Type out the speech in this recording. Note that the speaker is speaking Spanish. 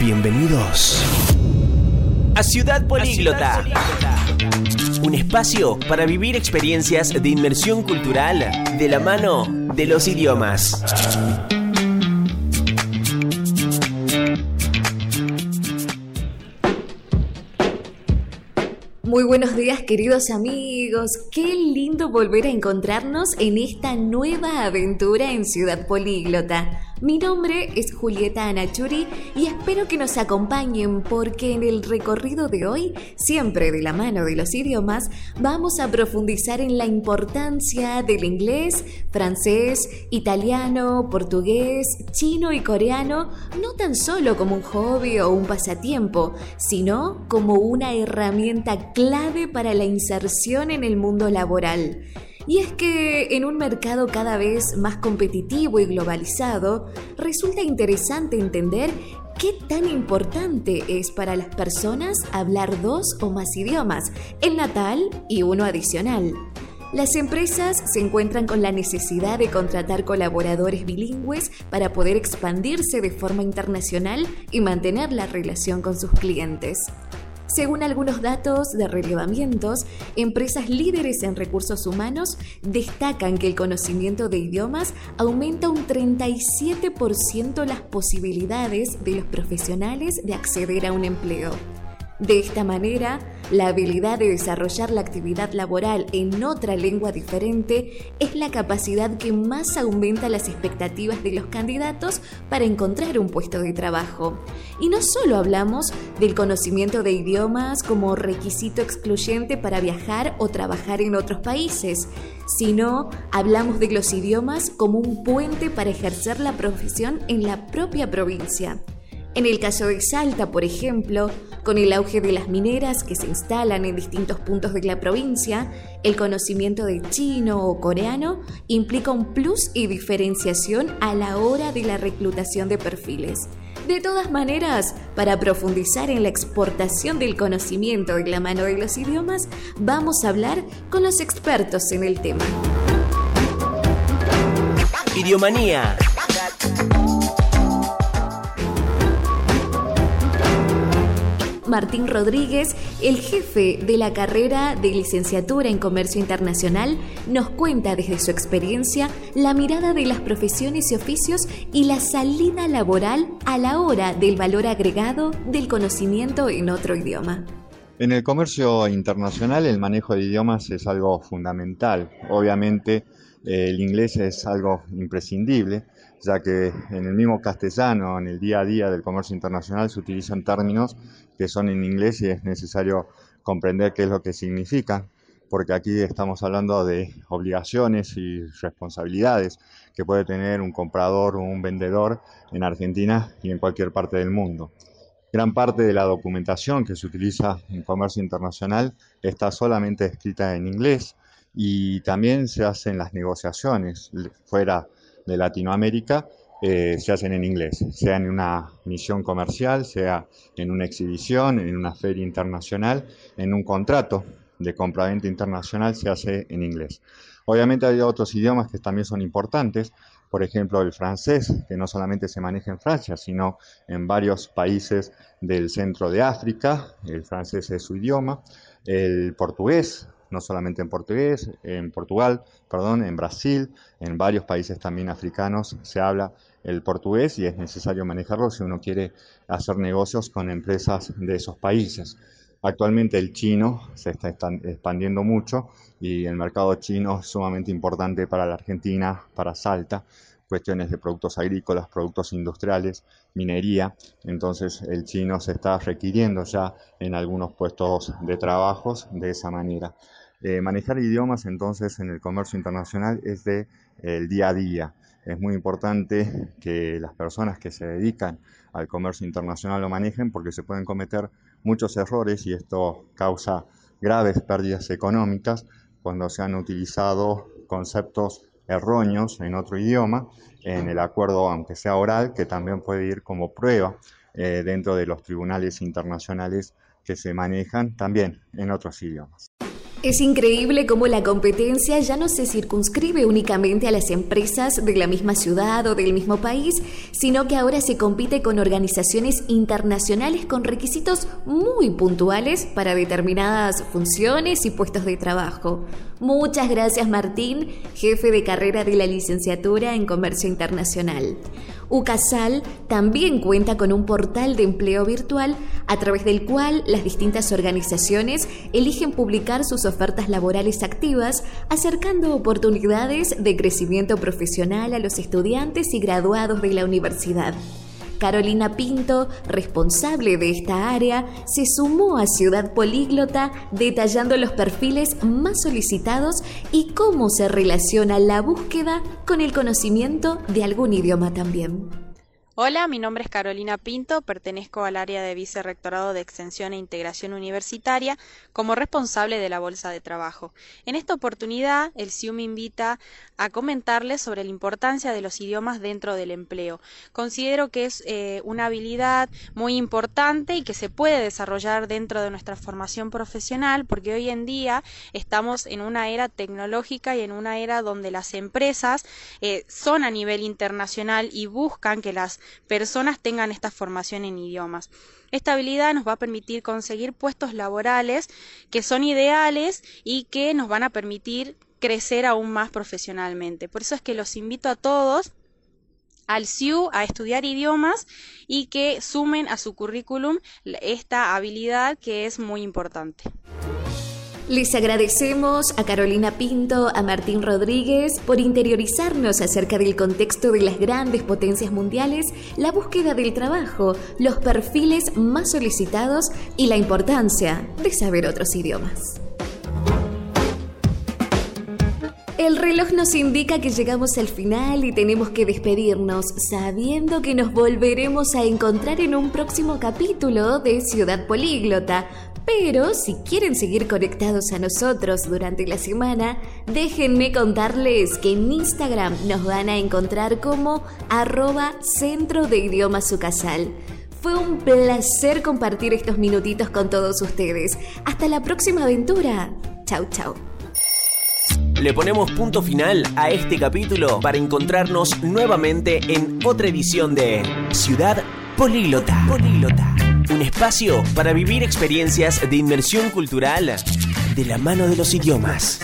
Bienvenidos a Ciudad Políglota. Un espacio para vivir experiencias de inmersión cultural de la mano de los idiomas. Muy buenos días queridos amigos, qué lindo volver a encontrarnos en esta nueva aventura en Ciudad Políglota. Mi nombre es Julieta Anachuri y espero que nos acompañen porque en el recorrido de hoy, siempre de la mano de los idiomas, vamos a profundizar en la importancia del inglés, francés, italiano, portugués, chino y coreano, no tan solo como un hobby o un pasatiempo, sino como una herramienta clave para la inserción en el mundo laboral. Y es que en un mercado cada vez más competitivo y globalizado, resulta interesante entender qué tan importante es para las personas hablar dos o más idiomas, el natal y uno adicional. Las empresas se encuentran con la necesidad de contratar colaboradores bilingües para poder expandirse de forma internacional y mantener la relación con sus clientes. Según algunos datos de relevamientos, empresas líderes en recursos humanos destacan que el conocimiento de idiomas aumenta un 37% las posibilidades de los profesionales de acceder a un empleo. De esta manera, la habilidad de desarrollar la actividad laboral en otra lengua diferente es la capacidad que más aumenta las expectativas de los candidatos para encontrar un puesto de trabajo. Y no solo hablamos del conocimiento de idiomas como requisito excluyente para viajar o trabajar en otros países, sino hablamos de los idiomas como un puente para ejercer la profesión en la propia provincia. En el caso de Salta, por ejemplo, con el auge de las mineras que se instalan en distintos puntos de la provincia, el conocimiento de chino o coreano implica un plus y diferenciación a la hora de la reclutación de perfiles. De todas maneras, para profundizar en la exportación del conocimiento de la mano de los idiomas, vamos a hablar con los expertos en el tema. Idiomanía. Martín Rodríguez, el jefe de la carrera de licenciatura en Comercio Internacional, nos cuenta desde su experiencia la mirada de las profesiones y oficios y la salida laboral a la hora del valor agregado del conocimiento en otro idioma. En el comercio internacional el manejo de idiomas es algo fundamental. Obviamente el inglés es algo imprescindible, ya que en el mismo castellano, en el día a día del comercio internacional, se utilizan términos que son en inglés y es necesario comprender qué es lo que significan, porque aquí estamos hablando de obligaciones y responsabilidades que puede tener un comprador o un vendedor en Argentina y en cualquier parte del mundo. Gran parte de la documentación que se utiliza en comercio internacional está solamente escrita en inglés y también se hacen las negociaciones fuera de Latinoamérica, eh, se hacen en inglés, sea en una misión comercial, sea en una exhibición, en una feria internacional, en un contrato de compraventa internacional se hace en inglés. Obviamente hay otros idiomas que también son importantes, por ejemplo el francés, que no solamente se maneja en Francia, sino en varios países del centro de África, el francés es su idioma, el portugués, no solamente en portugués, en Portugal, perdón, en Brasil, en varios países también africanos se habla el portugués y es necesario manejarlo si uno quiere hacer negocios con empresas de esos países. Actualmente el chino se está expandiendo mucho y el mercado chino es sumamente importante para la Argentina, para Salta, cuestiones de productos agrícolas, productos industriales, minería. Entonces el chino se está requiriendo ya en algunos puestos de trabajos de esa manera. Eh, manejar idiomas entonces en el comercio internacional es de el día a día. Es muy importante que las personas que se dedican al comercio internacional lo manejen porque se pueden cometer muchos errores y esto causa graves pérdidas económicas cuando se han utilizado conceptos erróneos en otro idioma en el acuerdo, aunque sea oral, que también puede ir como prueba eh, dentro de los tribunales internacionales que se manejan también en otros idiomas. Es increíble cómo la competencia ya no se circunscribe únicamente a las empresas de la misma ciudad o del mismo país, sino que ahora se compite con organizaciones internacionales con requisitos muy puntuales para determinadas funciones y puestos de trabajo. Muchas gracias Martín, jefe de carrera de la licenciatura en Comercio Internacional. UCASAL también cuenta con un portal de empleo virtual a través del cual las distintas organizaciones eligen publicar sus ofertas laborales activas, acercando oportunidades de crecimiento profesional a los estudiantes y graduados de la universidad. Carolina Pinto, responsable de esta área, se sumó a Ciudad Políglota detallando los perfiles más solicitados y cómo se relaciona la búsqueda con el conocimiento de algún idioma también. Hola, mi nombre es Carolina Pinto, pertenezco al área de Vicerrectorado de Extensión e Integración Universitaria como responsable de la Bolsa de Trabajo. En esta oportunidad, el CIU me invita a comentarles sobre la importancia de los idiomas dentro del empleo. Considero que es eh, una habilidad muy importante y que se puede desarrollar dentro de nuestra formación profesional porque hoy en día estamos en una era tecnológica y en una era donde las empresas eh, son a nivel internacional y buscan que las personas tengan esta formación en idiomas. Esta habilidad nos va a permitir conseguir puestos laborales que son ideales y que nos van a permitir crecer aún más profesionalmente. Por eso es que los invito a todos al CIU a estudiar idiomas y que sumen a su currículum esta habilidad que es muy importante. Les agradecemos a Carolina Pinto, a Martín Rodríguez por interiorizarnos acerca del contexto de las grandes potencias mundiales, la búsqueda del trabajo, los perfiles más solicitados y la importancia de saber otros idiomas. El reloj nos indica que llegamos al final y tenemos que despedirnos, sabiendo que nos volveremos a encontrar en un próximo capítulo de Ciudad Políglota. Pero si quieren seguir conectados a nosotros durante la semana, déjenme contarles que en Instagram nos van a encontrar como arroba centro de idiomas Sucasal. Fue un placer compartir estos minutitos con todos ustedes. Hasta la próxima aventura. Chau, chau. Le ponemos punto final a este capítulo para encontrarnos nuevamente en otra edición de Ciudad Políglota. Políglota. Un espacio para vivir experiencias de inmersión cultural de la mano de los idiomas.